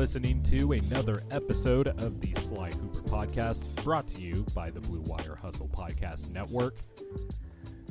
listening to another episode of the Sly Hooper podcast brought to you by the Blue Wire Hustle Podcast Network.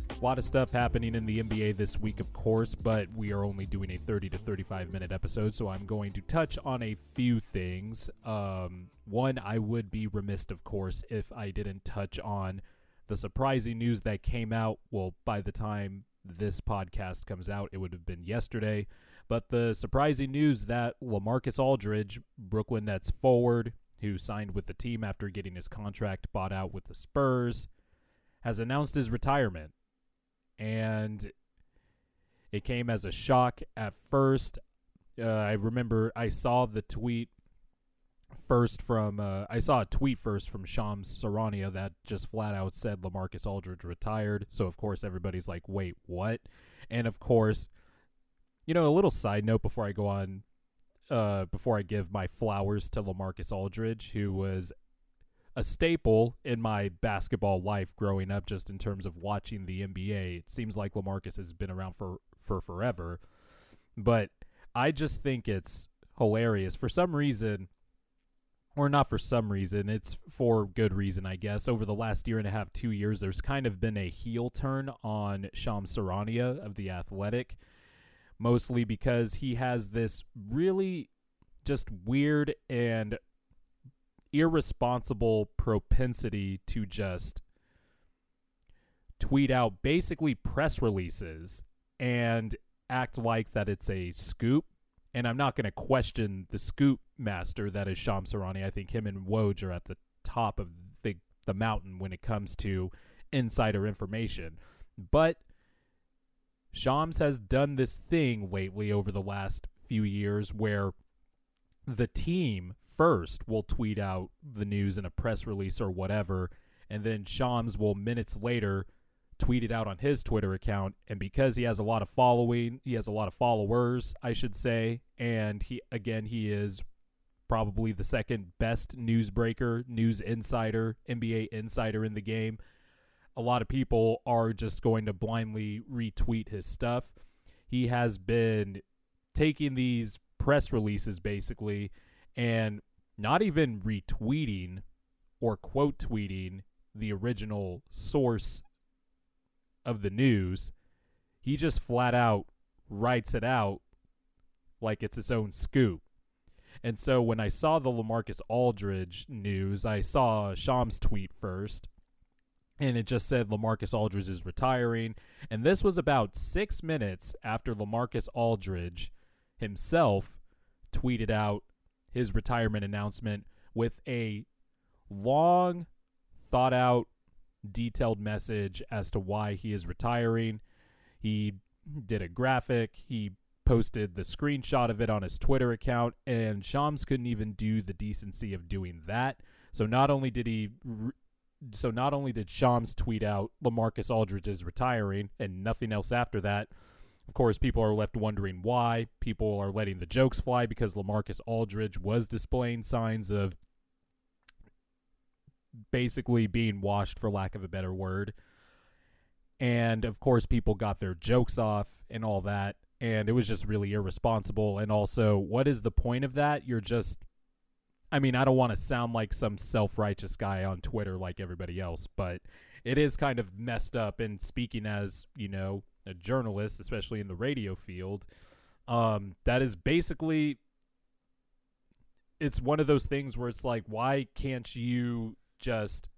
A lot of stuff happening in the NBA this week, of course, but we are only doing a 30 to 35 minute episode, so I'm going to touch on a few things. Um, one, I would be remiss, of course, if I didn't touch on the surprising news that came out. Well, by the time this podcast comes out, it would have been yesterday. But the surprising news that Lamarcus Aldridge, Brooklyn Nets forward, who signed with the team after getting his contract bought out with the Spurs, has announced his retirement and it came as a shock at first. Uh, I remember I saw the tweet first from uh, I saw a tweet first from Shams Charania that just flat out said Lamarcus Aldridge retired. So of course everybody's like, "Wait, what?" And of course, you know, a little side note before I go on uh, before I give my flowers to Lamarcus Aldridge, who was a staple in my basketball life growing up, just in terms of watching the NBA. It seems like Lamarcus has been around for, for forever. But I just think it's hilarious. For some reason, or not for some reason, it's for good reason, I guess. Over the last year and a half, two years, there's kind of been a heel turn on Shams Charania of The Athletic, mostly because he has this really just weird and irresponsible propensity to just tweet out basically press releases and act like that it's a scoop. And I'm not going to question the scoop master that is Shams Charania. I think him and Woj are at the top of the, the mountain when it comes to insider information. But Shams has done this thing lately over the last few years where the team first will tweet out the news in a press release or whatever, and then Shams will minutes later tweet it out on his Twitter account. And because he has a lot of following, he has a lot of followers, I should say, and he again he is probably the second best newsbreaker, news insider, NBA insider in the game. A lot of people are just going to blindly retweet his stuff. He has been taking these press releases basically and not even retweeting or quote tweeting the original source of the news. He just flat out writes it out like it's its own scoop. And so when I saw the Lamarcus Aldridge news, I saw Shams tweet first, and it just said Lamarcus Aldridge is retiring. And this was about six minutes after Lamarcus Aldridge himself tweeted out his retirement announcement with a long, thought out, detailed message as to why he is retiring. He did a graphic, he posted the screenshot of it on his Twitter account, and Shams couldn't even do the decency of doing that. So not only did he. So not only did Shams tweet out Lamarcus Aldridge is retiring and nothing else after that, of course, people are left wondering why. People are letting the jokes fly because Lamarcus Aldridge was displaying signs of basically being washed, for lack of a better word. And of course, people got their jokes off and all that. And it was just really irresponsible. And also, what is the point of that? You're just, I mean, I don't want to sound like some self righteous guy on Twitter like everybody else, but it is kind of messed up. And speaking as, you know, a journalist, especially in the radio field, um, that is basically it's one of those things where it's like, why can't you just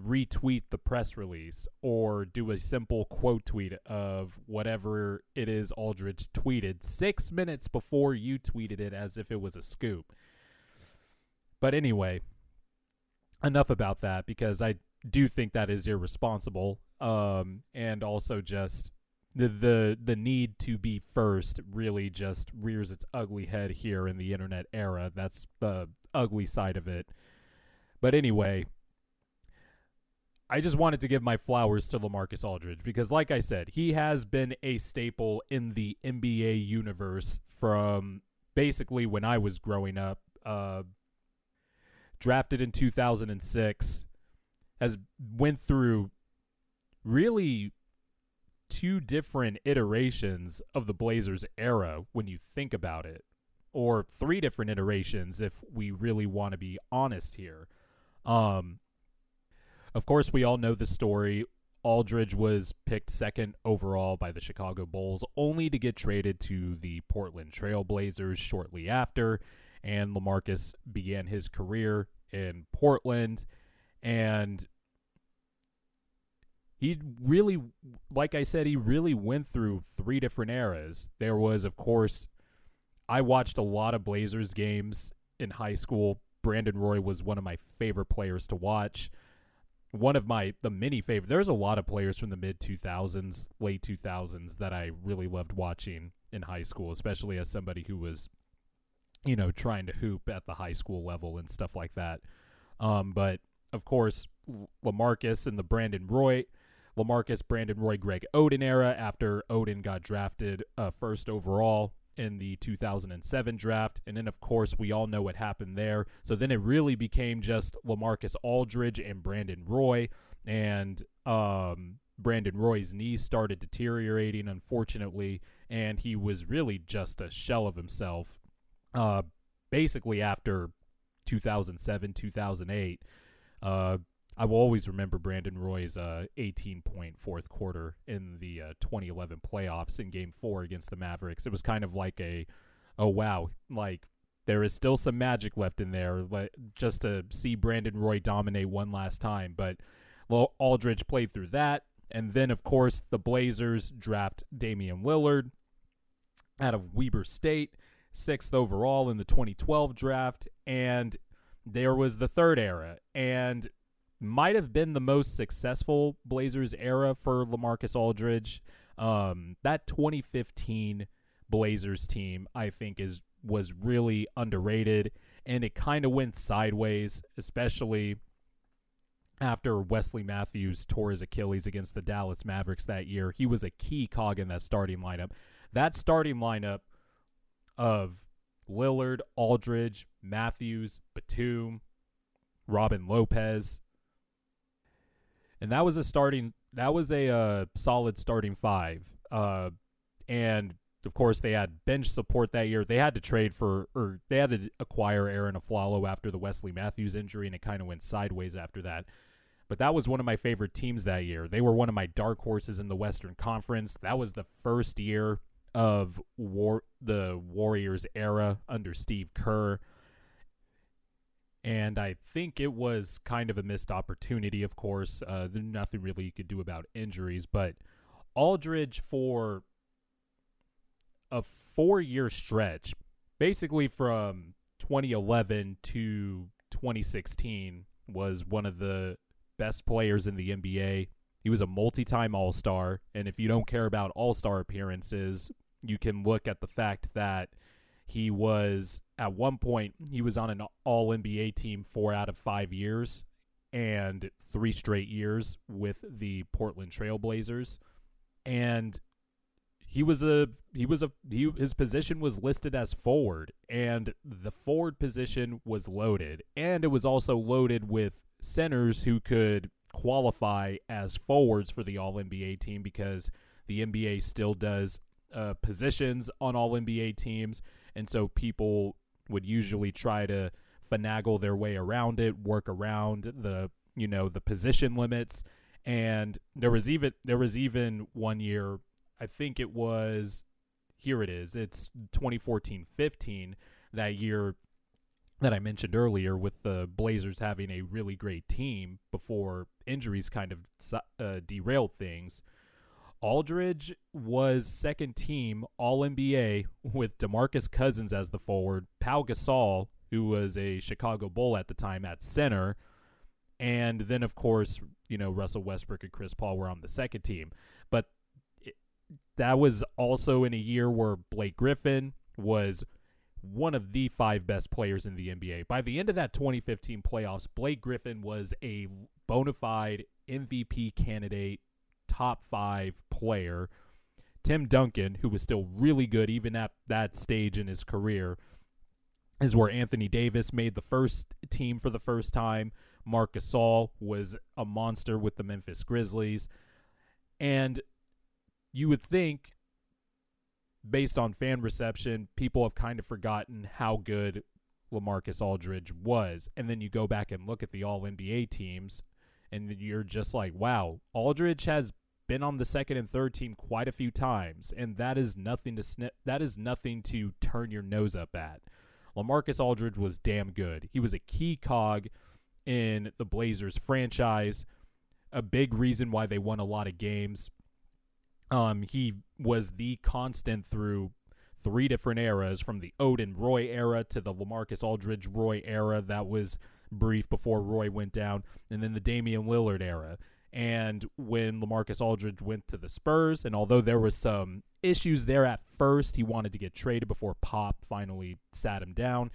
retweet the press release or do a simple quote tweet of whatever it is Aldridge tweeted six minutes before you tweeted it as if it was a scoop? But anyway, enough about that because I do think that is irresponsible um, and also just the the the need to be first really just rears its ugly head here in the internet era. That's the ugly side of it. But anyway, I just wanted to give my flowers to Lamarcus Aldridge because like I said, he has been a staple in the NBA universe from basically when I was growing up. Uh, drafted in 2006 has went through really two different iterations of the Blazers era when you think about it, or three different iterations if we really want to be honest here. Um, of course, we all know the story. Aldridge was picked second overall by the Chicago Bulls, only to get traded to the Portland Trailblazers shortly after. And Lamarcus began his career in Portland. And he really, like I said, he really went through three different eras. There was, of course, I watched a lot of Blazers games in high school. Brandon Roy was one of my favorite players to watch one of my the many favorite. There's a lot of players from the mid 2000s, late 2000s that I really loved watching in high school, especially as somebody who was, you know, trying to hoop at the high school level and stuff like that. Um, but of course, Lamarcus and the Brandon Roy, Lamarcus, Brandon Roy, Greg Oden era after Oden got drafted uh, first overall in the 2007 draft. And then, of course, we all know what happened there. So then it really became just Lamarcus Aldridge and Brandon Roy. And um, Brandon Roy's knee started deteriorating, unfortunately, and he was really just a shell of himself. Uh, basically, after 2007, 2008, uh, I will always remember Brandon Roy's uh, 18 point fourth quarter in the uh, 2011 playoffs in game four against the Mavericks. It was kind of like a, oh, wow, like there is still some magic left in there just to see Brandon Roy dominate one last time. But well, Aldridge played through that. And then, of course, the Blazers draft Damian Lillard out of Weber State, sixth overall in the 2012 draft. And there was the third era. And might have been the most successful Blazers era for Lamarcus Aldridge. Um, that 2015 Blazers team, I think, is was really underrated, and it kind of went sideways, especially after Wesley Matthews tore his Achilles against the Dallas Mavericks that year. He was a key cog in that starting lineup. That starting lineup of Lillard, Aldridge, Matthews, Batum, Robin Lopez, and that was a starting that was a uh, solid starting five. Uh, and of course, they had bench support that year. They had to trade for, or they had to acquire Arron Afflalo after the Wesley Matthews injury, and it kind of went sideways after that. But that was one of my favorite teams that year. They were one of my dark horses in the Western Conference. That was the first year of war, the Warriors era under Steve Kerr and I think it was kind of a missed opportunity. Of course, uh, there's nothing really you could do about injuries, but Aldridge for a four-year stretch, basically from 2011 to 2016, was one of the best players in the NBA. He was a multi-time All-Star, and if you don't care about All-Star appearances, you can look at the fact that he was at one point he was on an all NBA team 4 out of 5 years and 3 straight years with the Portland Trailblazers. And he was a he was a he, his position was listed as forward and the forward position was loaded. And it was also loaded with centers who could qualify as forwards for the all NBA team because the NBA still does uh, positions on all NBA teams and so people would usually try to finagle their way around it, work around the you know the position limits. And there was even there was even one year, I think it was here it is. It's 2014-15 that year that I mentioned earlier with the Blazers having a really great team before injuries kind of uh, derailed things. Aldridge was second team All NBA with DeMarcus Cousins as the forward, Pau Gasol, who was a Chicago Bull at the time, at center, and then of course you know Russell Westbrook and Chris Paul were on the second team. But it, that was also in a year where Blake Griffin was one of the five best players in the NBA. By the end of that 2015 playoffs, Blake Griffin was a bona fide MVP candidate top five player. Tim Duncan, who was still really good even at that stage in his career, is where Anthony Davis made the first team for the first time. Marc Gasol was a monster with the Memphis Grizzlies. And you would think, based on fan reception, people have kind of forgotten how good Lamarcus Aldridge was. And then you go back and look at the All NBA teams, and you're just like, wow, Aldridge has been on the second and third team quite a few times, and that is nothing to sni- that is nothing to turn your nose up at. Lamarcus Aldridge was damn good. He was a key cog in the Blazers franchise, a big reason why they won a lot of games. Um, he was the constant through three different eras from the Oden Roy era to the Lamarcus Aldridge Roy era that was brief before Roy went down, and then the Damian Lillard era. And when Lamarcus Aldridge went to the Spurs, and although there was some issues there at first, he wanted to get traded before Pop finally sat him down.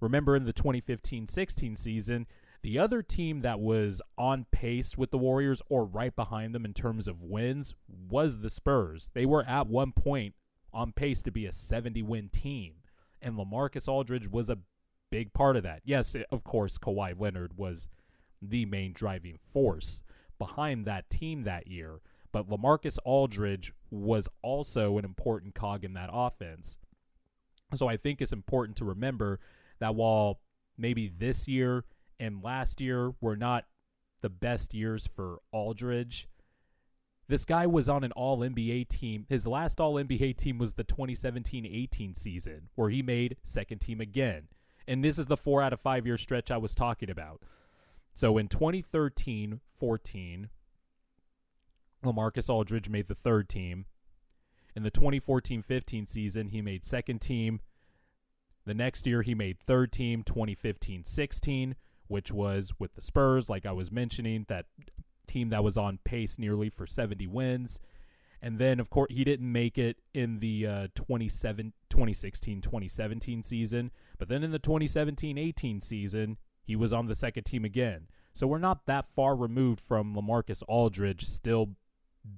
Remember in the 2015 16 season, the other team that was on pace with the Warriors or right behind them in terms of wins was the Spurs. They were at one point on pace to be a 70 win team, and Lamarcus Aldridge was a big part of that. Yes, of course, Kawhi Leonard was the main driving force behind that team that year, but Lamarcus Aldridge was also an important cog in that offense. So I think it's important to remember that while maybe this year and last year were not the best years for Aldridge. This guy was on an all NBA team. His last all NBA team was the 2017 18 season, where he made second team again. And this is the four out of five year stretch I was talking about. So in 2013 14, Lamarcus Aldridge made the third team. In the 2014 15 season, he made second team. The next year, he made third team, 2015 16 which was with the Spurs, like I was mentioning, that team that was on pace nearly for 70 wins. And then, of course, he didn't make it in the uh, 2016 2017 season. But then in the 2017 18 season, he was on the second team again. So we're not that far removed from Lamarcus Aldridge still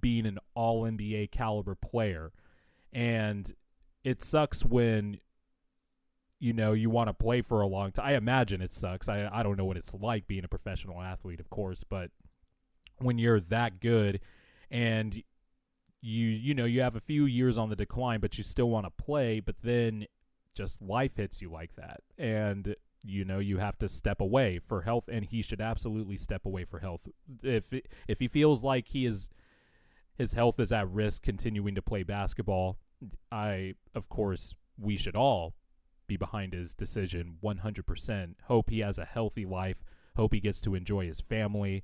being an all NBA caliber player. And it sucks when you know you want to play for a long time. I imagine it sucks. I I don't know what it's like being a professional athlete, of course, but when you're that good and you you know you have a few years on the decline, but you still want to play, but then just life hits you like that, and you know you have to step away for health, and he should absolutely step away for health. If if he feels like he is his health is at risk continuing to play basketball, I of course we should all be behind his decision 100%. Hope he has a healthy life. Hope he gets to enjoy his family.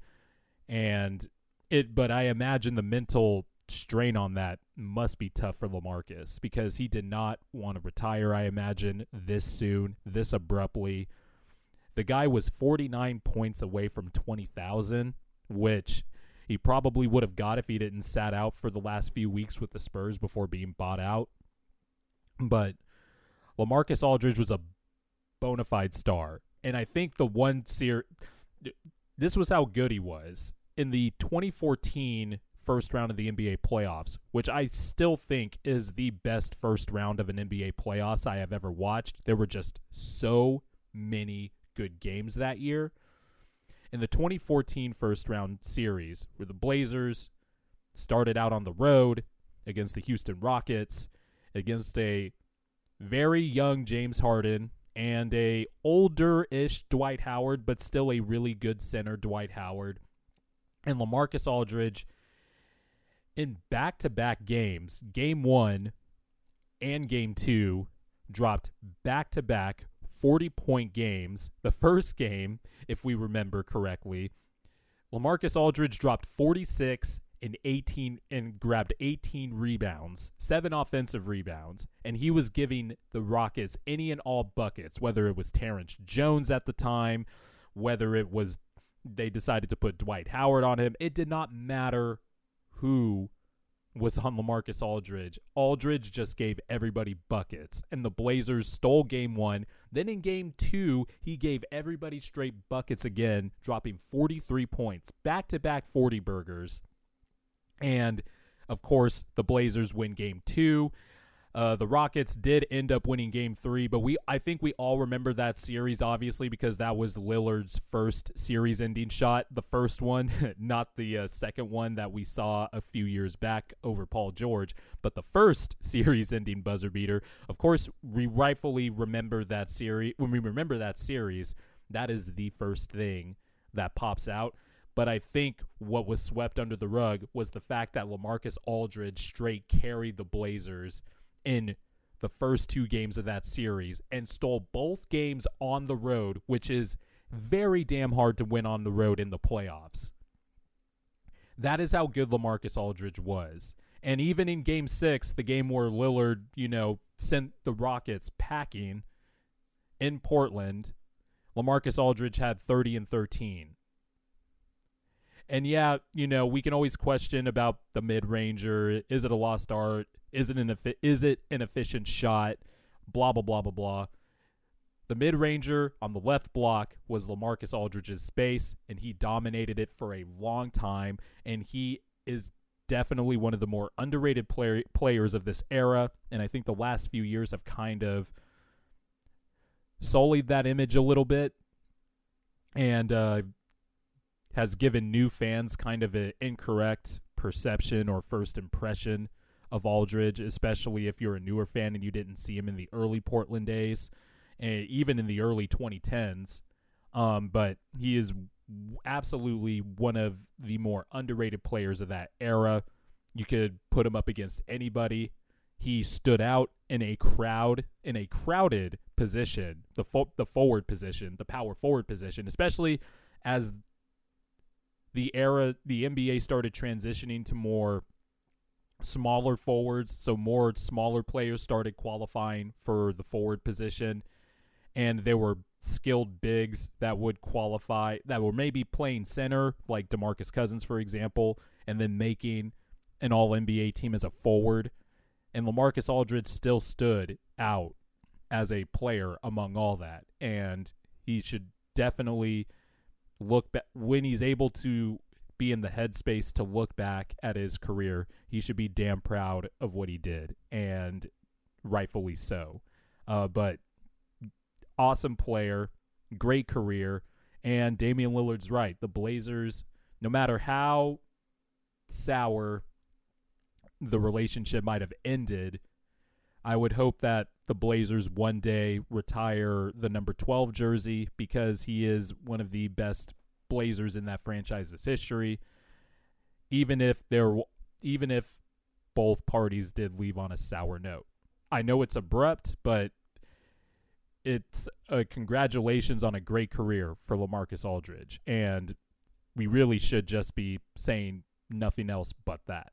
And it, but I imagine the mental strain on that must be tough for Lamarcus because he did not want to retire, I imagine, this soon, this abruptly. The guy was 49 points away from 20,000, which he probably would have got if he didn't sat out for the last few weeks with the Spurs before being bought out. But Lamarcus Aldridge was a bona fide star. And I think the one seer this was how good he was. In the 2014 first round of the NBA playoffs, which I still think is the best first round of an NBA playoffs I have ever watched. There were just so many good games that year. In the 2014 first round series, where the Blazers started out on the road against the Houston Rockets, against a very young James Harden and a older-ish Dwight Howard, but still a really good center Dwight Howard. And LaMarcus Aldridge in back-to-back games, game 1 and game 2 dropped back-to-back 40-point games. The first game, if we remember correctly, LaMarcus Aldridge dropped 46 and 18 and grabbed 18 rebounds, seven offensive rebounds, and he was giving the Rockets any and all buckets, whether it was Terrence Jones at the time, whether it was they decided to put Dwight Howard on him. It did not matter who was on Lamarcus Aldridge. Aldridge just gave everybody buckets, and the Blazers stole game one. Then in game two, he gave everybody straight buckets again, dropping 43 points, back to back 40 burgers. And of course, the Blazers win game two. Uh, the Rockets did end up winning Game Three, but we I think we all remember that series obviously because that was Lillard's first series-ending shot, the first one, not the uh, second one that we saw a few years back over Paul George, but the first series-ending buzzer beater. Of course, we rightfully remember that series. When we remember that series, that is the first thing that pops out. But I think what was swept under the rug was the fact that Lamarcus Aldridge straight carried the Blazers in the first two games of that series and stole both games on the road, which is very damn hard to win on the road in the playoffs. That is how good Lamarcus Aldridge was. And even in game six, the game where Lillard, you know, sent the Rockets packing in Portland, Lamarcus Aldridge had 30 and 13. And yeah, you know, we can always question about the mid ranger. Is it a lost art? Is it an is it an efficient shot? Blah blah blah blah blah. The mid ranger on the left block was Lamarcus Aldridge's space, and he dominated it for a long time. And he is definitely one of the more underrated play- players of this era. And I think the last few years have kind of sullied that image a little bit, and uh, has given new fans kind of an incorrect perception or first impression of Aldridge, especially if you're a newer fan and you didn't see him in the early Portland days, and even in the early 2010s. Um, but he is absolutely one of the more underrated players of that era. You could put him up against anybody. He stood out in a crowd, in a crowded position, the fo- the forward position, the power forward position, especially as the era the NBA started transitioning to more smaller forwards, so more smaller players started qualifying for the forward position. And there were skilled bigs that would qualify that were maybe playing center like DeMarcus Cousins for example and then making an all NBA team as a forward. And LaMarcus Aldridge still stood out as a player among all that. And he should definitely look back when he's able to be in the headspace to look back at his career, he should be damn proud of what he did, and rightfully so. Uh, but awesome player, great career, and Damian Lillard's right. The Blazers, no matter how sour the relationship might have ended, I would hope that the Blazers one day retire the number 12 jersey because he is one of the best Blazers in that franchise's history. Even if there even if both parties did leave on a sour note. I know it's abrupt, but it's a congratulations on a great career for LaMarcus Aldridge and we really should just be saying nothing else but that.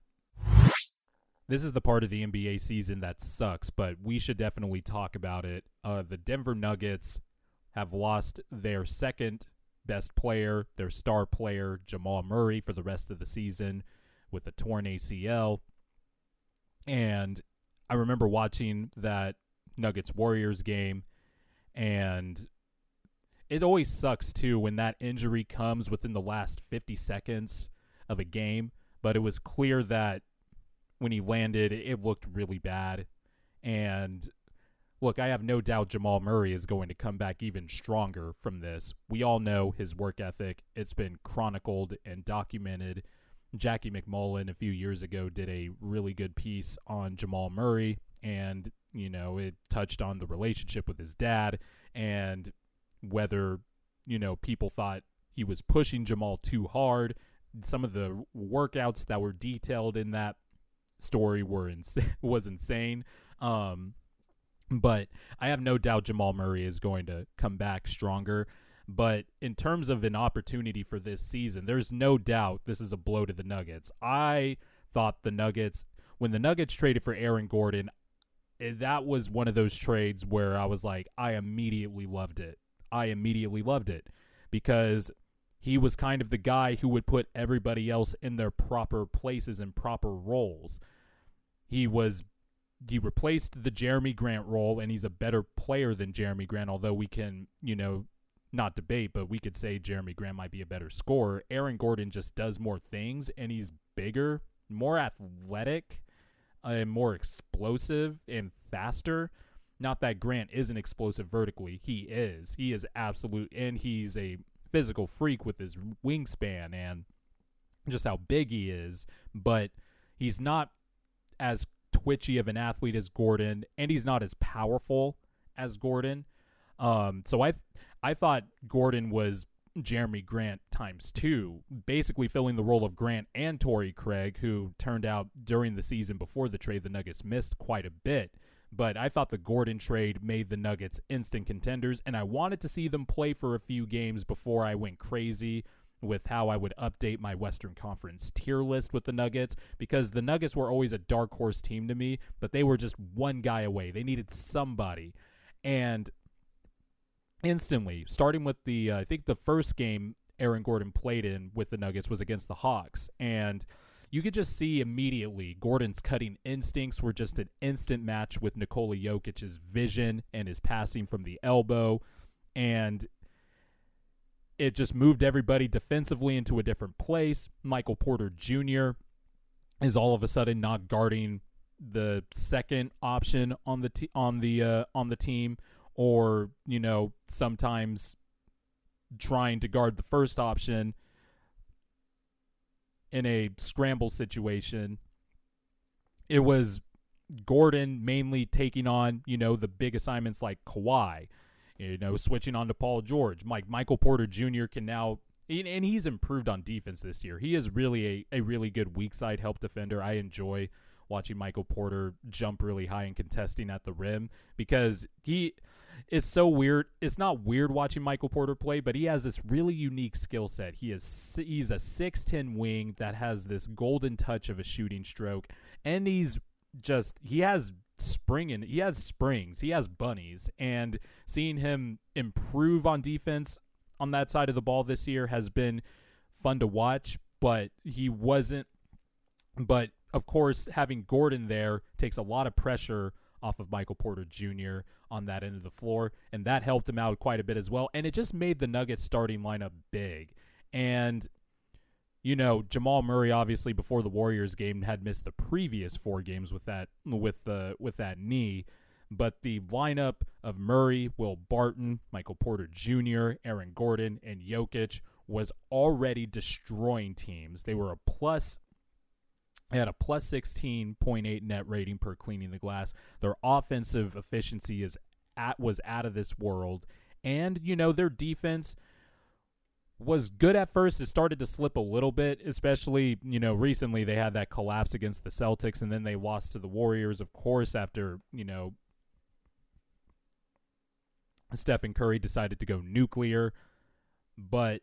This is the part of the NBA season that sucks, but we should definitely talk about it. Uh, the Denver Nuggets have lost their second best player, their star player, Jamal Murray, for the rest of the season with a torn ACL. And I remember watching that Nuggets Warriors game, and it always sucks too when that injury comes within the last 50 seconds of a game. But it was clear that when he landed, it looked really bad. And look, I have no doubt Jamal Murray is going to come back even stronger from this. We all know his work ethic, it's been chronicled and documented. Jackie MacMullan a few years ago did a really good piece on Jamal Murray, and, you know, it touched on the relationship with his dad and whether, you know, people thought he was pushing Jamal too hard. Some of the workouts that were detailed in that story were ins- was insane. Um, but I have no doubt Jamal Murray is going to come back stronger. But in terms of an opportunity for this season, there's no doubt this is a blow to the Nuggets. I thought the Nuggets, when the Nuggets traded for Aaron Gordon, eh, that was one of those trades where I was like, I immediately loved it. I immediately loved it because he was kind of the guy who would put everybody else in their proper places and proper roles. He was he replaced the Jerami Grant role, and he's a better player than Jerami Grant. Although we can, you know, not debate, but we could say Jerami Grant might be a better scorer. Aaron Gordon just does more things, and he's bigger, more athletic. and more explosive and faster. Not that Grant isn't explosive vertically. He is. He is absolute and he's a physical freak with his wingspan and just how big he is, but he's not as twitchy of an athlete as Gordon and he's not as powerful as Gordon. Um, so I th- I thought Gordon was Jerami Grant times two, basically filling the role of Grant and Torrey Craig, who turned out during the season before the trade the Nuggets missed quite a bit. But I thought the Gordon trade made the Nuggets instant contenders, and I wanted to see them play for a few games before I went crazy with how I would update my Western Conference tier list with the Nuggets because the Nuggets were always a dark horse team to me, but they were just one guy away. They needed somebody. And instantly, starting with the, uh, I think the first game Aaron Gordon played in with the Nuggets was against the Hawks. And you could just see immediately Gordon's cutting instincts were just an instant match with Nikola Jokic's vision and his passing from the elbow. And it just moved everybody defensively into a different place. Michael Porter Jr. is all of a sudden not guarding the second option on the t- on the uh, on the team or you know sometimes trying to guard the first option in a scramble situation. It was Gordon mainly taking on, you know, the big assignments like Kawhi, you know, switching on to Paul George. Mike Michael Porter Jr. can now and he's improved on defense this year. He is really a, a really good weak side help defender. I enjoy watching Michael Porter jump really high and contesting at the rim because he is so weird. It's not weird watching Michael Porter play, but he has this really unique skill set. He is he's a 6'10 wing that has this golden touch of a shooting stroke and he's just he has spring and he has springs. He has bunnies and seeing him improve on defense on that side of the ball this year has been fun to watch, but he wasn't but of course, having Gordon there takes a lot of pressure off of Michael Porter Jr. on that end of the floor, and that helped him out quite a bit as well. And it just made the Nuggets starting lineup big. And you know, Jamal Murray obviously before the Warriors game had missed the previous four games with that with the with that knee. But the lineup of Murray, Will Barton, Michael Porter Jr., Aaron Gordon, and Jokic was already destroying teams. They were a plus they had a plus 16.8 net rating per cleaning the glass. Their offensive efficiency is at was out of this world. And, you know, their defense was good at first. It started to slip a little bit, especially, you know, recently they had that collapse against the Celtics and then they lost to the Warriors, of course, after, you know, Stephen Curry decided to go nuclear. But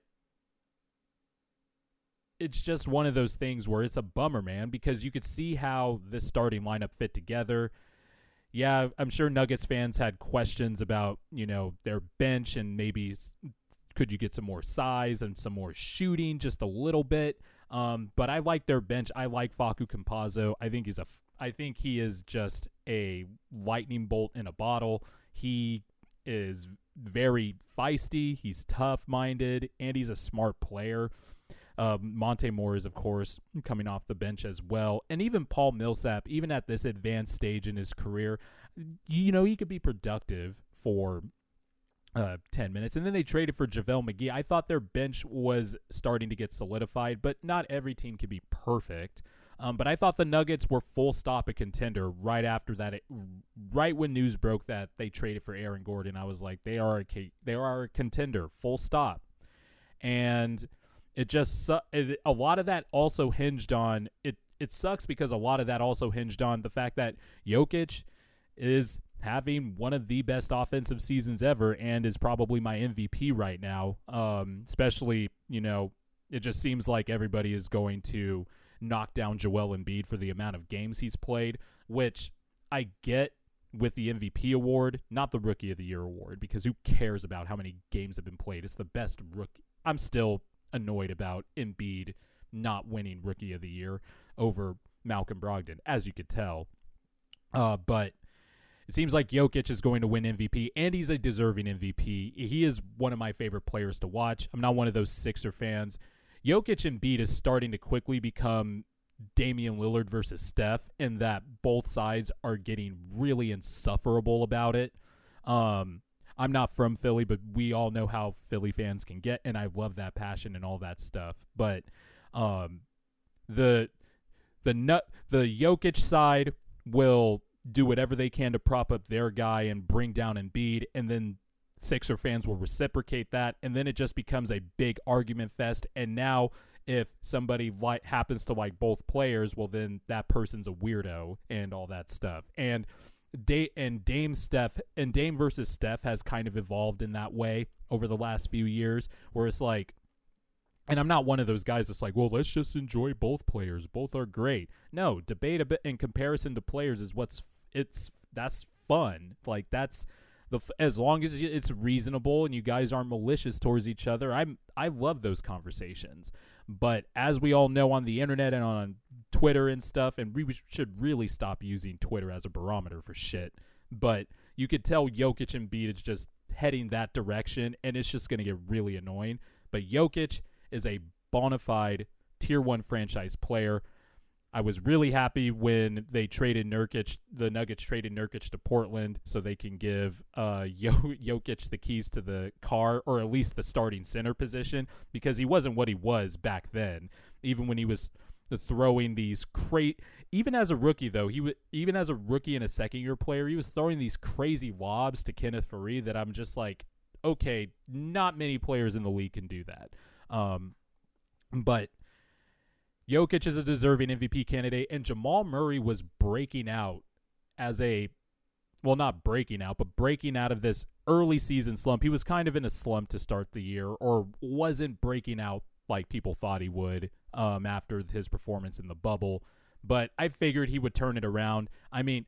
it's just one of those things where it's a bummer, man, because you could see how this starting lineup fit together. Yeah, I'm sure Nuggets fans had questions about, you know, their bench and maybe could you get some more size and some more shooting just a little bit. Um, but I like their bench. I like Facu Campazzo. I think he's a I think he is just a lightning bolt in a bottle. He is very feisty, he's tough minded, and he's a smart player. Um, Monte is of course, coming off the bench as well. And even Paul Millsap, even at this advanced stage in his career, you know, he could be productive for uh, 10 minutes. And then they traded for JaVale McGee. I thought their bench was starting to get solidified, but not every team can be perfect. Um, but I thought the Nuggets were full stop a contender right after that. It, right when news broke that they traded for Aaron Gordon, I was like, they are a they are a contender, full stop. And it just it, a lot of that also hinged on it. It sucks because a lot of that also hinged on the fact that Jokic is having one of the best offensive seasons ever and is probably my MVP right now. Um, especially, you know, it just seems like everybody is going to knock down Joel Embiid for the amount of games he's played, which I get with the MVP award, not the Rookie of the Year award, because who cares about how many games have been played? It's the best rookie. I'm still annoyed about Embiid not winning Rookie of the Year over Malcolm Brogdon, as you could tell. Uh, but it seems like Jokic is going to win MVP, and he's a deserving MVP. He is one of my favorite players to watch. I'm not one of those Sixer fans. Jokic and Embiid is starting to quickly become Damian Lillard versus Steph, and that both sides are getting really insufferable about it. Um, I'm not from Philly, but we all know how Philly fans can get, and I love that passion and all that stuff. But um, the the nut the Jokic side will do whatever they can to prop up their guy and bring down Embiid, and then Sixer fans will reciprocate that, and then it just becomes a big argument fest. And now, if somebody li- happens to like both players, well, then that person's a weirdo and all that stuff. And Da- and Dame Steph and Dame versus Steph has kind of evolved in that way over the last few years, where it's like. And I'm not one of those guys that's like, well, let's just enjoy both players. Both are great. No, debate a bit in comparison to players is what's it's that's fun. Like that's the as long as it's reasonable and you guys aren't malicious towards each other. I'm I love those conversations. But as we all know on the internet and on Twitter and stuff, and we should really stop using Twitter as a barometer for shit. But you could tell Jokic and Embiid is just heading that direction, and it's just going to get really annoying. But Jokic is a bona fide tier one franchise player. I was really happy when they traded Nurkic. The Nuggets traded Nurkic to Portland so they can give uh, Jokic the keys to the car, or at least the starting center position, because he wasn't what he was back then. Even when he was throwing these crate, even as a rookie though, he was even as a rookie and a second year player, he was throwing these crazy lobs to Kenneth Faried that I'm just like, okay, not many players in the league can do that. Um, but Jokic is a deserving MVP candidate, and Jamal Murray was breaking out as a well, not breaking out, but breaking out of this early season slump. He was kind of in a slump to start the year, or wasn't breaking out like people thought he would um, after his performance in the bubble. But I figured he would turn it around. I mean,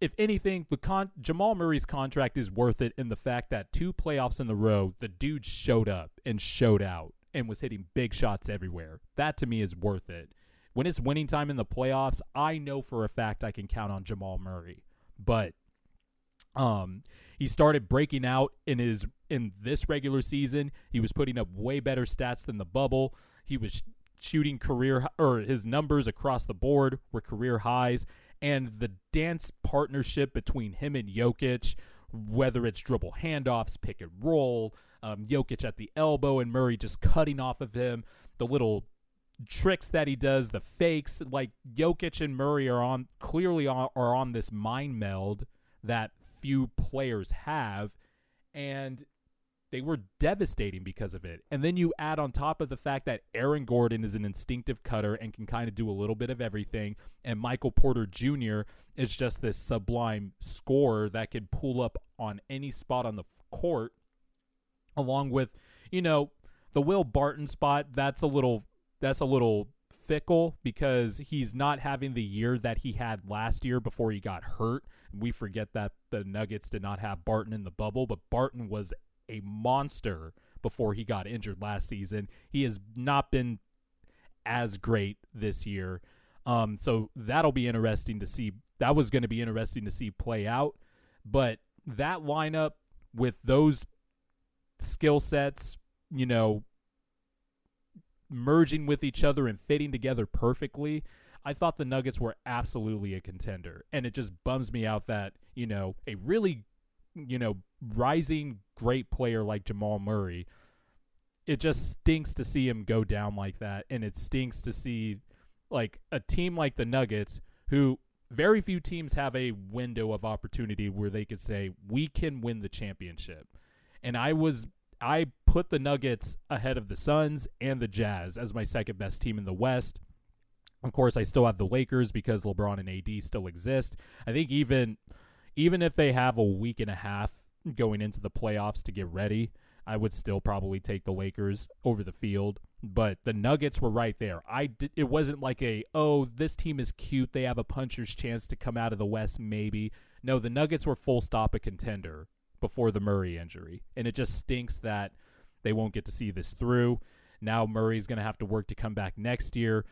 if anything, the con- Jamal Murray's contract is worth it in the fact that two playoffs in the row, the dude showed up and showed out and was hitting big shots everywhere. That to me is worth it. When it's winning time in the playoffs, I know for a fact I can count on Jamal Murray. But um he started breaking out in his in this regular season. He was putting up way better stats than the bubble. He was shooting career or his numbers across the board were career highs and the dance partnership between him and Jokic, whether it's dribble handoffs, pick and roll, um, Jokic at the elbow and Murray just cutting off of him, the little tricks that he does, the fakes, like Jokic and Murray are on clearly are on this mind meld that few players have. And they were devastating because of it. And then you add on top of the fact that Aaron Gordon is an instinctive cutter and can kind of do a little bit of everything, and Michael Porter Jr. is just this sublime scorer that can pull up on any spot on the court along with, you know, the Will Barton spot, that's a little that's a little fickle because he's not having the year that he had last year before he got hurt. We forget that the Nuggets did not have Barton in the bubble, but Barton was a monster before he got injured last season. He has not been as great this year. Um, so that'll be interesting to see. That was going to be interesting to see play out. But that lineup with those skill sets, you know, merging with each other and fitting together perfectly, I thought the Nuggets were absolutely a contender. And it just bums me out that, you know, a really, you know, rising great player like Jamal Murray, it just stinks to see him go down like that. And it stinks to see, like, a team like the Nuggets, who very few teams have a window of opportunity where they could say, we can win the championship and I was I put the Nuggets ahead of the Suns and the Jazz as my second best team in the West. Of course, I still have the Lakers because LeBron and AD still exist. I think even even if they have a week and a half going into the playoffs to get ready, I would still probably take the Lakers over the field. But the Nuggets were right there. I did, it wasn't like a oh this team is cute. They have a puncher's chance to come out of the West maybe. No, the Nuggets were full stop a contender before the Murray injury. And it just stinks that they won't get to see this through. Now Murray's going to have to work to come back next year.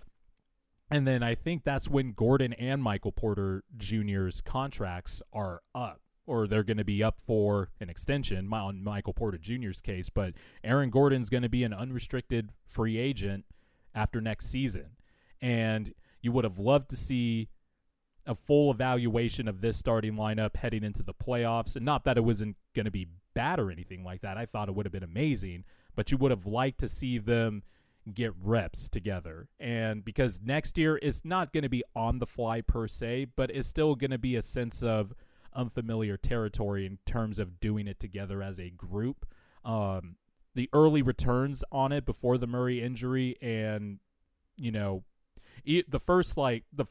And then I think that's when Gordon and Michael Porter Jr.'s contracts are up, or they're going to be up for an extension on Michael Porter Jr.'s case. But Aaron Gordon's going to be an unrestricted free agent after next season. And You would have loved to see a full evaluation of this starting lineup heading into the playoffs. And not that it wasn't going to be bad or anything like that. I thought it would have been amazing, but you would have liked to see them get reps together. And because next year is not going to be on the fly per se, but it's still going to be a sense of unfamiliar territory in terms of doing it together as a group. Um, the early returns on it before the Murray injury, and you know, the first like the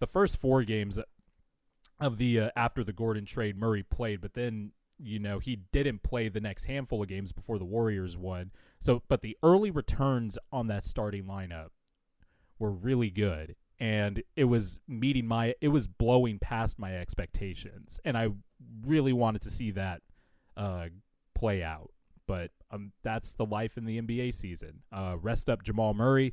the first four games of the uh, after the Gordon trade, Murray played, but then you know he didn't play the next handful of games before the Warriors won. So, but the early returns on that starting lineup were really good, and it was meeting my it was blowing past my expectations, and I really wanted to see that uh, play out but um, that's the life in the NBA season. Uh, rest up Jamal Murray.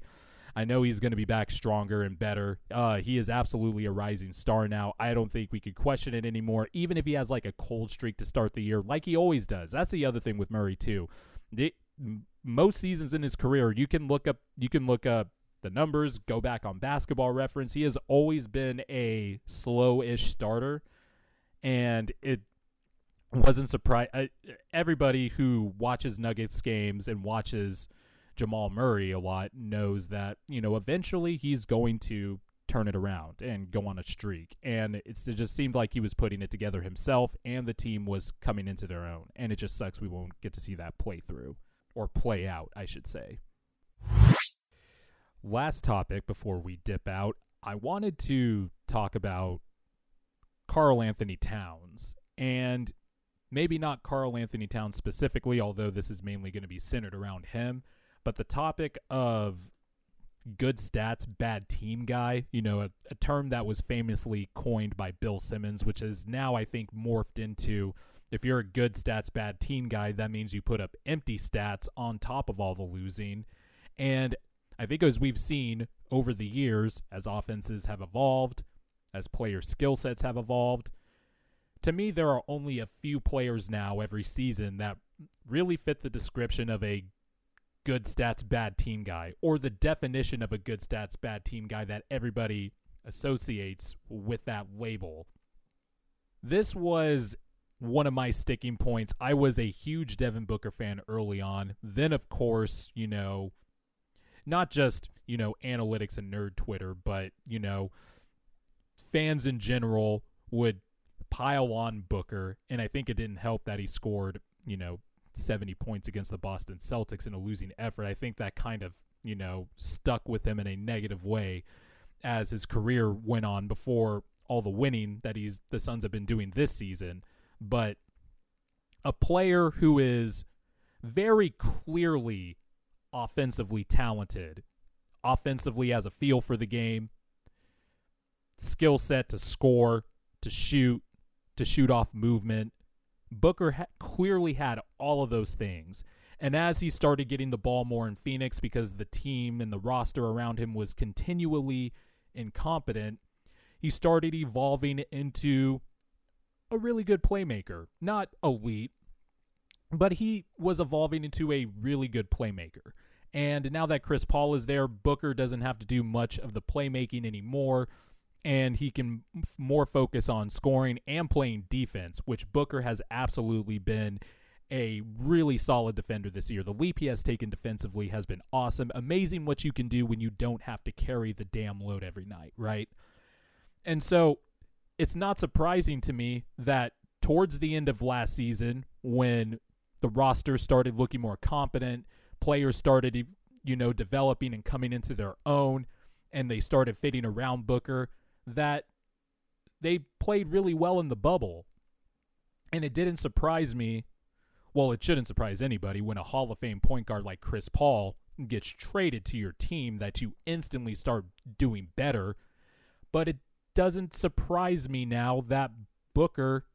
I know he's going to be back stronger and better. Uh, he is absolutely a rising star now. I don't think we could question it anymore, even if he has like a cold streak to start the year, like he always does. That's the other thing with Murray too. The, most seasons in his career, you can look up, you can look up the numbers, go back on Basketball Reference. He has always been a slow-ish starter, and it wasn't surprised. everybody who watches Nuggets games and watches Jamal Murray a lot knows that you know eventually he's going to turn it around and go on a streak. And it just seemed like he was putting it together himself, and the team was coming into their own. And it just sucks we won't get to see that play through or play out, I should say. Last topic before we dip out, I wanted to talk about Karl-Anthony Towns. And maybe not Karl-Anthony Towns specifically, although this is mainly going to be centered around him, but the topic of good stats, bad team guy, you know, a, a, term that was famously coined by Bill Simmons, which is now, I think, morphed into if you're a good stats, bad team guy, that means you put up empty stats on top of all the losing. And I think as we've seen over the years, as offenses have evolved, as player skill sets have evolved, to me, there are only a few players now every season that really fit the description of a good stats bad team guy or the definition of a good stats bad team guy that everybody associates with that label. This was one of my sticking points. I was a huge Devin Booker fan early on. Then, of course, you know, not just, you know, analytics and nerd Twitter, but, you know, fans in general would pile on Booker, and I think it didn't help that he scored, you know, 70 points against the Boston Celtics in a losing effort. I think that kind of, you know, stuck with him in a negative way as his career went on before all the winning that he's the Suns have been doing this season. But a player who is very clearly offensively talented, offensively has a feel for the game, skill set to score, to shoot, to shoot off movement. Booker ha- clearly had all of those things. And as he started getting the ball more in Phoenix because the team and the roster around him was continually incompetent, he started evolving into a really good playmaker. Not elite, but he was evolving into a really good playmaker. And now that Chris Paul is there, Booker doesn't have to do much of the playmaking anymore and he can more focus on scoring and playing defense, which Booker has absolutely been a really solid defender this year. The leap he has taken defensively has been awesome. Amazing what you can do when you don't have to carry the damn load every night, right? And so it's not surprising to me that towards the end of last season, when the roster started looking more competent, players started, you know, developing and coming into their own, and they started fitting around Booker that they played really well in the bubble. And it didn't surprise me. Well, it shouldn't surprise anybody when a Hall of Fame point guard like Chris Paul gets traded to your team that you instantly start doing better. But it doesn't surprise me now that Booker,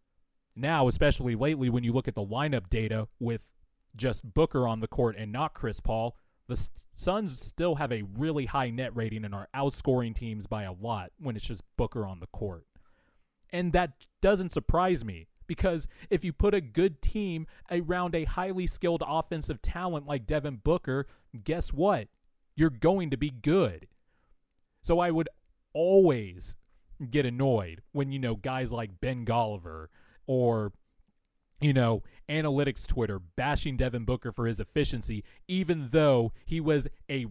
now, especially lately, when you look at the lineup data with just Booker on the court and not Chris Paul, the Suns still have a really high net rating and are outscoring teams by a lot when it's just Booker on the court. And that doesn't surprise me because if you put a good team around a highly skilled offensive talent like Devin Booker, guess what? You're going to be good. So I would always get annoyed when you know guys like Ben Golliver or you know, analytics Twitter bashing Devin Booker for his efficiency, even though he was a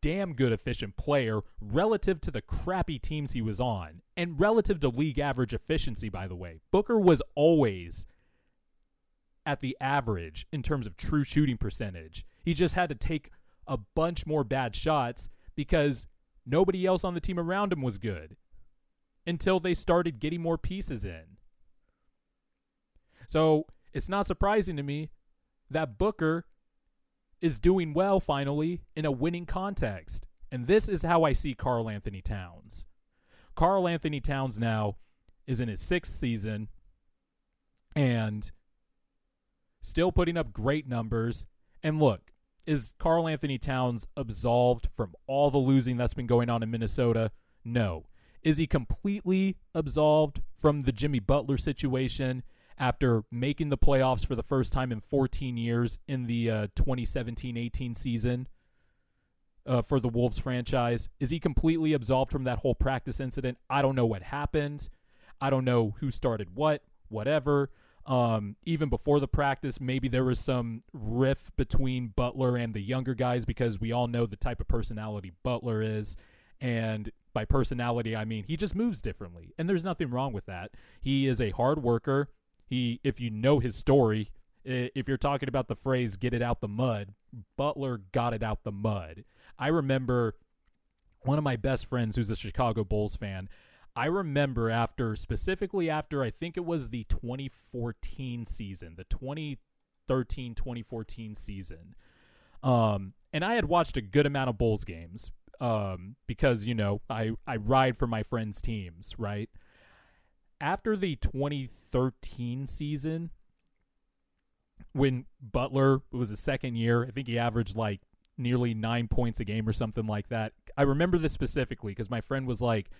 damn good efficient player relative to the crappy teams he was on and relative to league average efficiency, by the way. Booker was always at the average in terms of true shooting percentage. He just had to take a bunch more bad shots because nobody else on the team around him was good until they started getting more pieces in. So it's not surprising to me that Booker is doing well finally in a winning context. And this is how I see Karl-Anthony Towns. Karl-Anthony Towns now is in his sixth season and still putting up great numbers. And look, is Karl-Anthony Towns absolved from all the losing that's been going on in Minnesota? No. Is he completely absolved from the Jimmy Butler situation after making the playoffs for the first time in 14 years in the uh, 2017 18 season uh, for the Wolves franchise. Is he completely absolved from that whole practice incident? I don't know what happened. I don't know who started what, whatever. Um, even before the practice, maybe there was some riff between Butler and the younger guys because we all know the type of personality Butler is. And by personality, I mean he just moves differently. And there's nothing wrong with that. He is a hard worker. He, if you know his story, if you're talking about the phrase "get it out the mud," Butler got it out the mud. I remember one of my best friends, who's a Chicago Bulls fan. I remember after, specifically after, I think it was the 2014 season, the 2013 2014 season. Um, and I had watched a good amount of Bulls games um, because, you know, I, I ride for my friends' teams, right? After the 2013 season, when Butler it was the second year, I think he averaged like nearly nine points a game or something like that. I remember this specifically because my friend was like,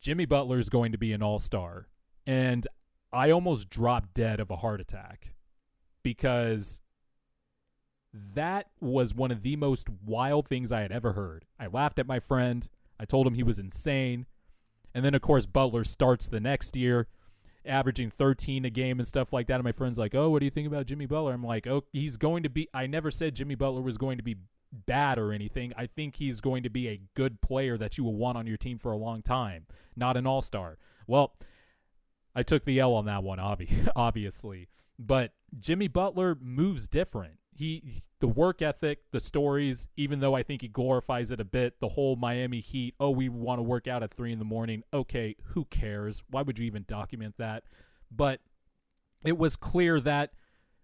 Jimmy Butler is going to be an all star. And I almost dropped dead of a heart attack because that was one of the most wild things I had ever heard. I laughed at my friend. I told him he was insane. And then, of course, Butler starts the next year, averaging 13 a game and stuff like that. And my friend's like, oh, what do you think about Jimmy Butler? I'm like, oh, he's going to be. I never said Jimmy Butler was going to be bad or anything. I think he's going to be a good player that you will want on your team for a long time, not an all star. Well, I took the L on that one, obviously. But Jimmy Butler moves different he the work ethic, the stories, even though I think he glorifies it a bit, the whole Miami Heat, oh, we want to work out at three in the morning. Okay, who cares? Why would you even document that? But it was clear that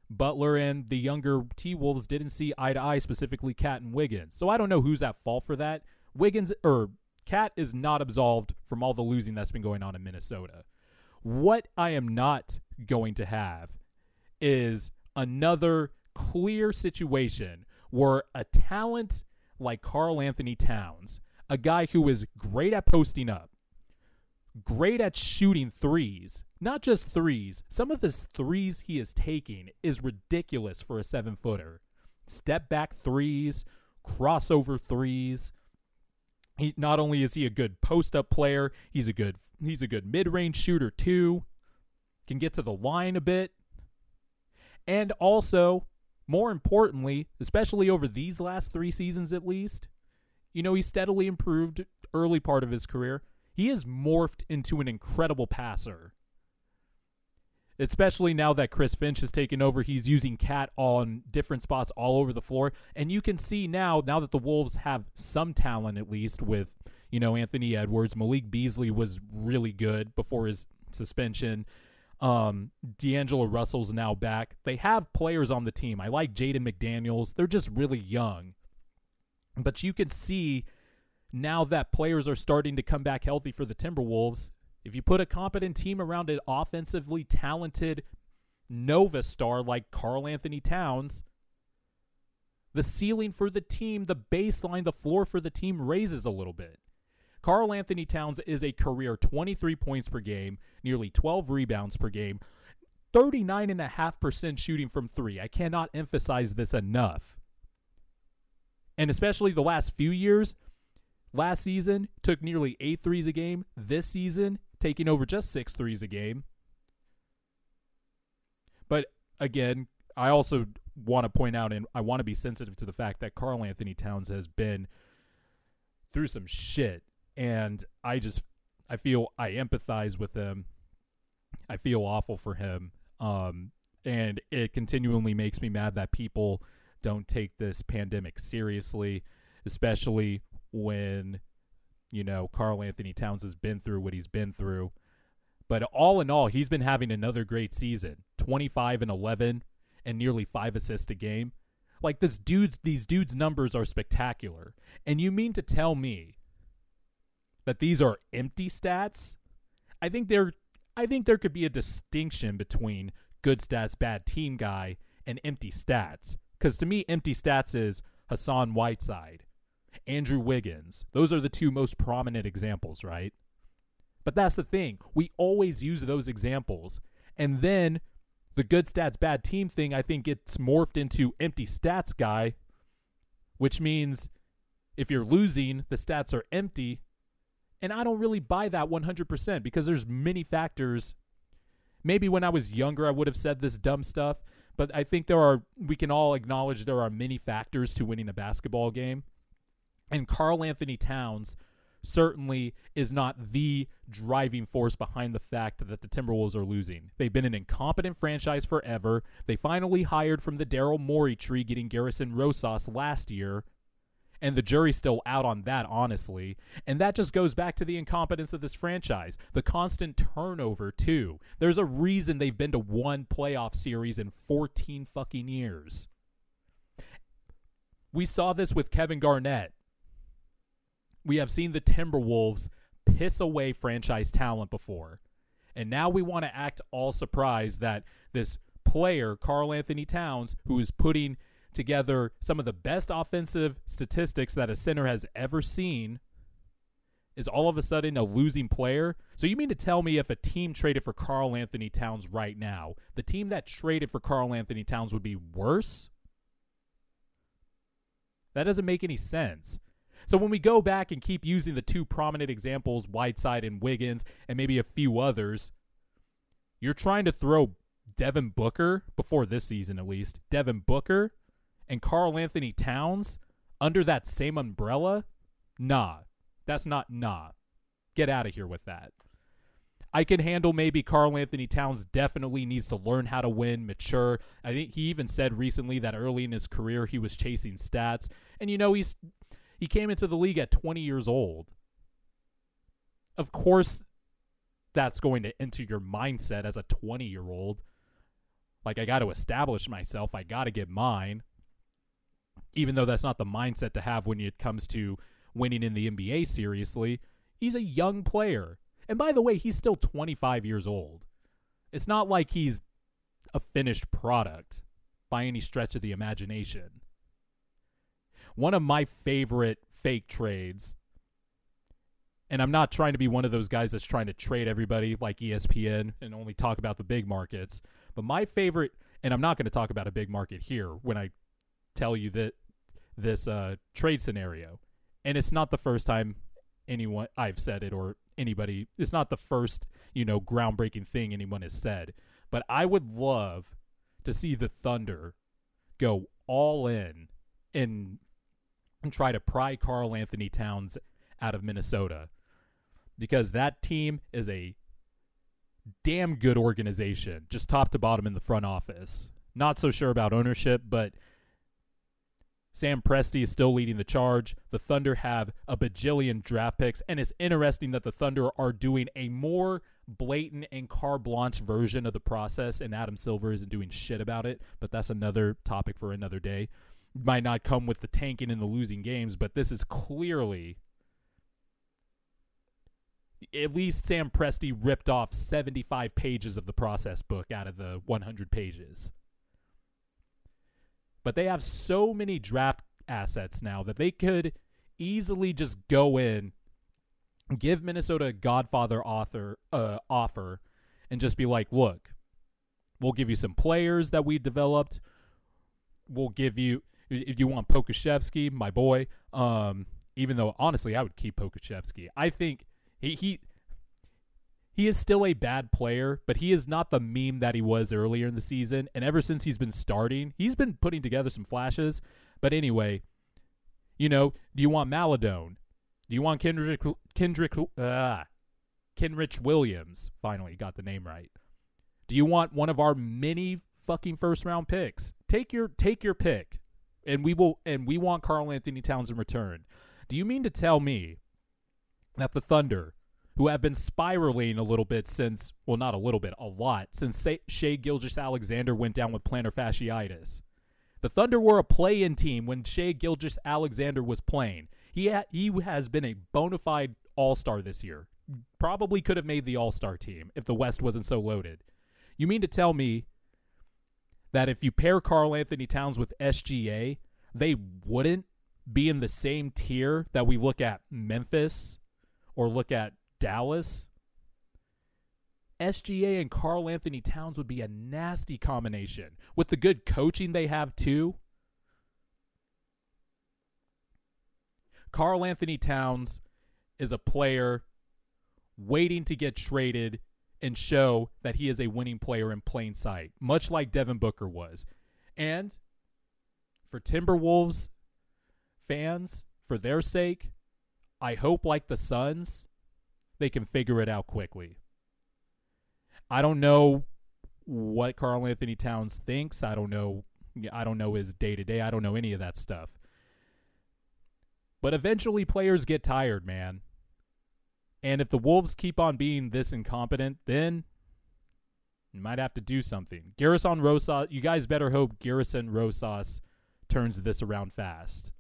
Butler and the younger T Wolves didn't see eye to eye, specifically KAT and Wiggins. So I don't know who's at fault for that. Wiggins or KAT is not absolved from all the losing that's been going on in Minnesota. What I am not going to have is another clear situation where a talent like Karl-Anthony Towns, a guy who is great at posting up, great at shooting threes, not just threes, some of the threes he is taking is ridiculous for a seven footer. Step back threes, crossover threes. He not only is he a good post up player, he's a good he's a good mid range shooter too. Can get to the line a bit. And also more importantly, especially over these last three seasons at least, you know, he steadily improved early part of his career. He has morphed into an incredible passer. Especially now that Chris Finch has taken over, he's using KAT on different spots all over the floor. And you can see now, now that the Wolves have some talent at least with, you know, Anthony Edwards, Malik Beasley was really good before his suspension. Um, D'Angelo Russell's now back. They have players on the team. I like Jaden McDaniels. They're just really young. But you can see now that players are starting to come back healthy for the Timberwolves. If you put a competent team around an offensively talented Nova star like Karl-Anthony Towns, the ceiling for the team, the baseline, the floor for the team raises a little bit. Karl-Anthony Towns is a career 23 points per game, nearly 12 rebounds per game, 39.5% shooting from three. I cannot emphasize this enough. And especially the last few years, Last season, took nearly eight threes a game. This season, taking over just six threes a game. But again, I also want to point out and I want to be sensitive to the fact that Karl-Anthony Towns has been through some shit. And I just, I feel I empathize with him. I feel awful for him. Um, and it continually makes me mad that people don't take this pandemic seriously, especially when, you know, Karl-Anthony Towns has been through what he's been through. But all in all, he's been having another great season 25 and 11 and nearly five assists a game. Like this dude's these dudes' numbers are spectacular. And you mean to tell me that these are empty stats? I think there I think there could be a distinction between good stats, bad team guy and empty stats. Cuz to me empty stats is Hassan Whiteside, Andrew Wiggins. Those are the two most prominent examples, right? But that's the thing. We always use those examples. And then the good stats, bad team thing, I think it's morphed into empty stats guy, which means if you're losing, the stats are empty. And I don't really buy that 100% because there's many factors. Maybe when I was younger, I would have said this dumb stuff, but I think there are, we can all acknowledge there are many factors to winning a basketball game. And Karl Anthony Towns certainly is not the driving force behind the fact that the Timberwolves are losing. They've been an incompetent franchise forever. They finally hired from the Daryl Morey tree, getting Gersson Rosas last year. And the jury's still out on that, honestly. And that just goes back to the incompetence of this franchise. The constant turnover, too. There's a reason they've been to one playoff series in 14 fucking years. We saw this with Kevin Garnett we have seen the Timberwolves piss away franchise talent before. And now we want to act all surprised that this player, Karl Anthony Towns, who is putting together some of the best offensive statistics that a center has ever seen, is all of a sudden a losing player. So you mean to tell me if a team traded for Karl Anthony Towns right now, the team that traded for Karl Anthony Towns would be worse? That doesn't make any sense. So when we go back and keep using the two prominent examples, Whiteside and Wiggins, and maybe a few others, you're trying to throw Devin Booker, before this season at least, Devin Booker and Karl Anthony Towns under that same umbrella? Nah. That's not nah. Get out of here with that. I can handle maybe Karl Anthony Towns definitely needs to learn how to win, mature. I think he even said recently that early in his career he was chasing stats. And you know, he's he came into the league at 20 years old. Of course, that's going to enter your mindset as a 20 year old. Like, I got to establish myself, I got to get mine. Even though that's not the mindset to have when it comes to winning in the NBA seriously, he's a young player. And by the way, he's still 25 years old. It's not like he's a finished product by any stretch of the imagination one of my favorite fake trades. And I'm not trying to be one of those guys that's trying to trade everybody like ESPN and only talk about the big markets. But my favorite, and I'm not going to talk about a big market here when I tell you that this uh, trade scenario. And it's not the first time anyone I've said it or anybody. It's not the first you know groundbreaking thing anyone has said. But I would love to see the Thunder go all in and try to pry Karl Anthony Towns out of Minnesota because that team is a damn good organization, just top to bottom in the front office. Not so sure about ownership, but Sam Presti is still leading the charge. The Thunder have a bajillion draft picks, and it's interesting that the Thunder are doing a more blatant and carte blanche version of the process, and Adam Silver isn't doing shit about it, but that's another topic for another day might not come with the tanking and the losing games, but this is clearly at least Sam Presti ripped off 75 pages of the process book out of the 100 pages. But they have so many draft assets now that they could easily just go in, give Minnesota a Godfather author uh, offer, and just be like, "Look, we'll give you some players that we developed. We'll give you if you want Pokusevski, my boy, um, Even though honestly, I would keep Pokusevski. I think he he he is still a bad player, but he is not the meme that he was earlier in the season. And ever since he's been starting, he's been putting together some flashes. But anyway, you know, do you want Maledon? Do you want Kendrick Kendrick uh, Kenrich Williams? Finally got the name right. Do you want one of our many fucking first round picks? Take your take your pick. And we will and we want Karl-Anthony Towns in return. Do you mean to tell me that the Thunder who have been spiraling a little bit since, well, not a little bit, a lot, since Shai Gilgeous-Alexander went down with plantar fasciitis. The Thunder were a play-in team when Shai Gilgeous-Alexander was playing. He ha- he has been a bona fide All-Star this year. Probably could have made the All-Star team if the West wasn't so loaded. You mean to tell me that if you pair Karl-Anthony Towns with SGA, they wouldn't be in the same tier that we look at Memphis or look at Dallas, SGA and Karl-Anthony Towns would be a nasty combination. With the good coaching they have, too. Karl-Anthony Towns is a player waiting to get traded and show that he is a winning player in plain sight, much like Devin Booker was. And for Timberwolves fans, for their sake, I hope, like the Suns, they can figure it out quickly. I don't know what Karl-Anthony Towns thinks. I don't know I don't know his day to day. I don't know any of that stuff. But eventually players get tired, man. And if the Wolves keep on being this incompetent, then you might have to do something. Gersson Rosas, you guys better hope Gersson Rosas turns this around fast.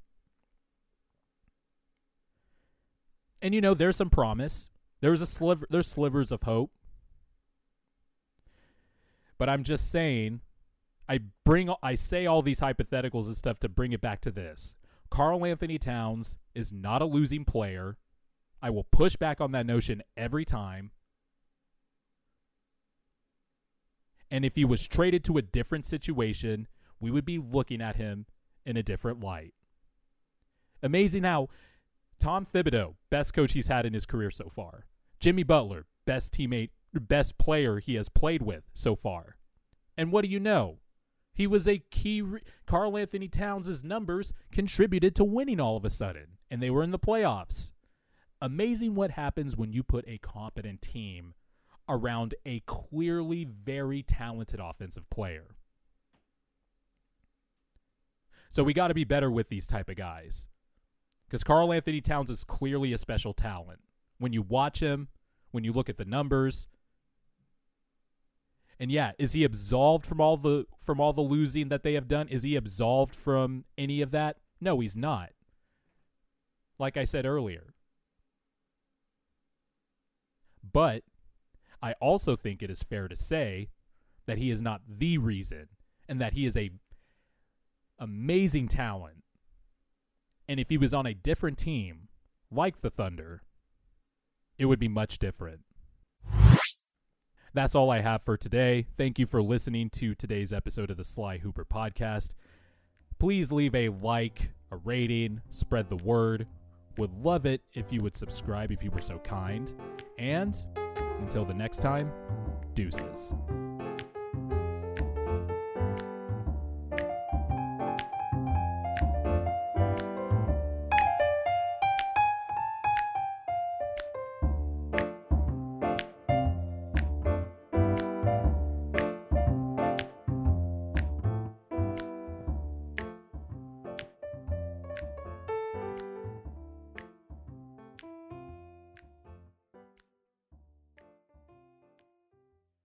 And you know, there's some promise. There's a sliver there's slivers of hope. But I'm just saying I bring I say all these hypotheticals and stuff to bring it back to this. Karl-Anthony Towns is not a losing player. I will push back on that notion every time. And if he was traded to a different situation, we would be looking at him in a different light. Amazing how Tom Thibodeau, best coach he's had in his career so far. Jimmy Butler, best teammate, best player he has played with so far. And what do you know? He was a key. Re- Karl-Anthony Towns' numbers contributed to winning all of a sudden, and they were in the playoffs. Amazing what happens when you put a competent team around a clearly very talented offensive player. So we got to be better with these type of guys. Because Karl-Anthony Towns is clearly a special talent when you watch him, when you look at the numbers. And yeah, is he absolved from all the from all the losing that they have done? Is he absolved from any of that? No, he's not. Like I said earlier. But I also think it is fair to say that he is not the reason and that he is a amazing talent. And if he was on a different team, like the Thunder, it would be much different. That's all I have for today. Thank you for listening to today's episode of the Sly Hooper podcast. Please leave a like, a rating, spread the word. Would love it if you would subscribe if you were so kind. And until the next time, deuces.